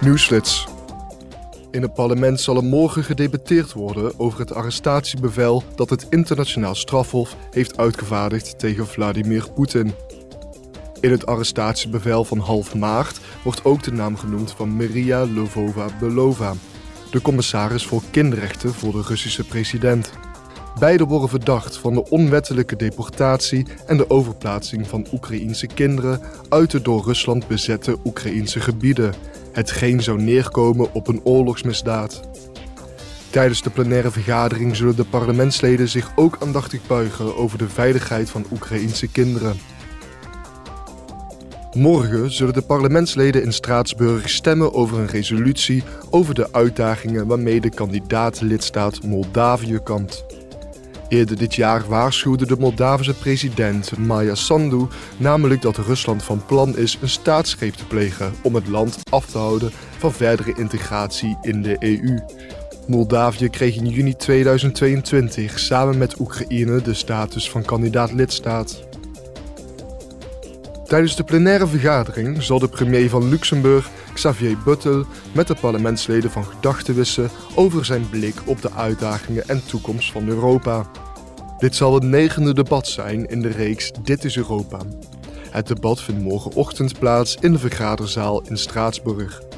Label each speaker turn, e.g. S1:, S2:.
S1: Nieuwsflits. In het parlement zal er morgen gedebatteerd worden over het arrestatiebevel dat het internationaal strafhof heeft uitgevaardigd tegen Vladimir Poetin. In het arrestatiebevel van half maart wordt ook de naam genoemd van Maria Lvova-Belova, de commissaris voor kinderrechten voor de Russische president. Beiden worden verdacht van de onwettelijke deportatie en de overplaatsing van Oekraïense kinderen uit de door Rusland bezette Oekraïense gebieden, hetgeen zou neerkomen op een oorlogsmisdaad. Tijdens de plenaire vergadering zullen de parlementsleden zich ook aandachtig buigen over de veiligheid van Oekraïense kinderen. Morgen zullen de parlementsleden in Straatsburg stemmen over een resolutie over de uitdagingen waarmee de kandidaat-lidstaat Moldavië kampt. Eerder dit jaar waarschuwde de Moldavische president Maya Sandu namelijk dat Rusland van plan is een staatsgreep te plegen om het land af te houden van verdere integratie in de EU. Moldavië kreeg in juni 2022 samen met Oekraïne de status van kandidaat-lidstaat. Tijdens de plenaire vergadering zal de premier van Luxemburg, Xavier Buttel, met de parlementsleden van gedachten wisselen over zijn blik op de uitdagingen en toekomst van Europa. Dit zal het negende debat zijn in de reeks Dit is Europa. Het debat vindt morgenochtend plaats in de vergaderzaal in Straatsburg.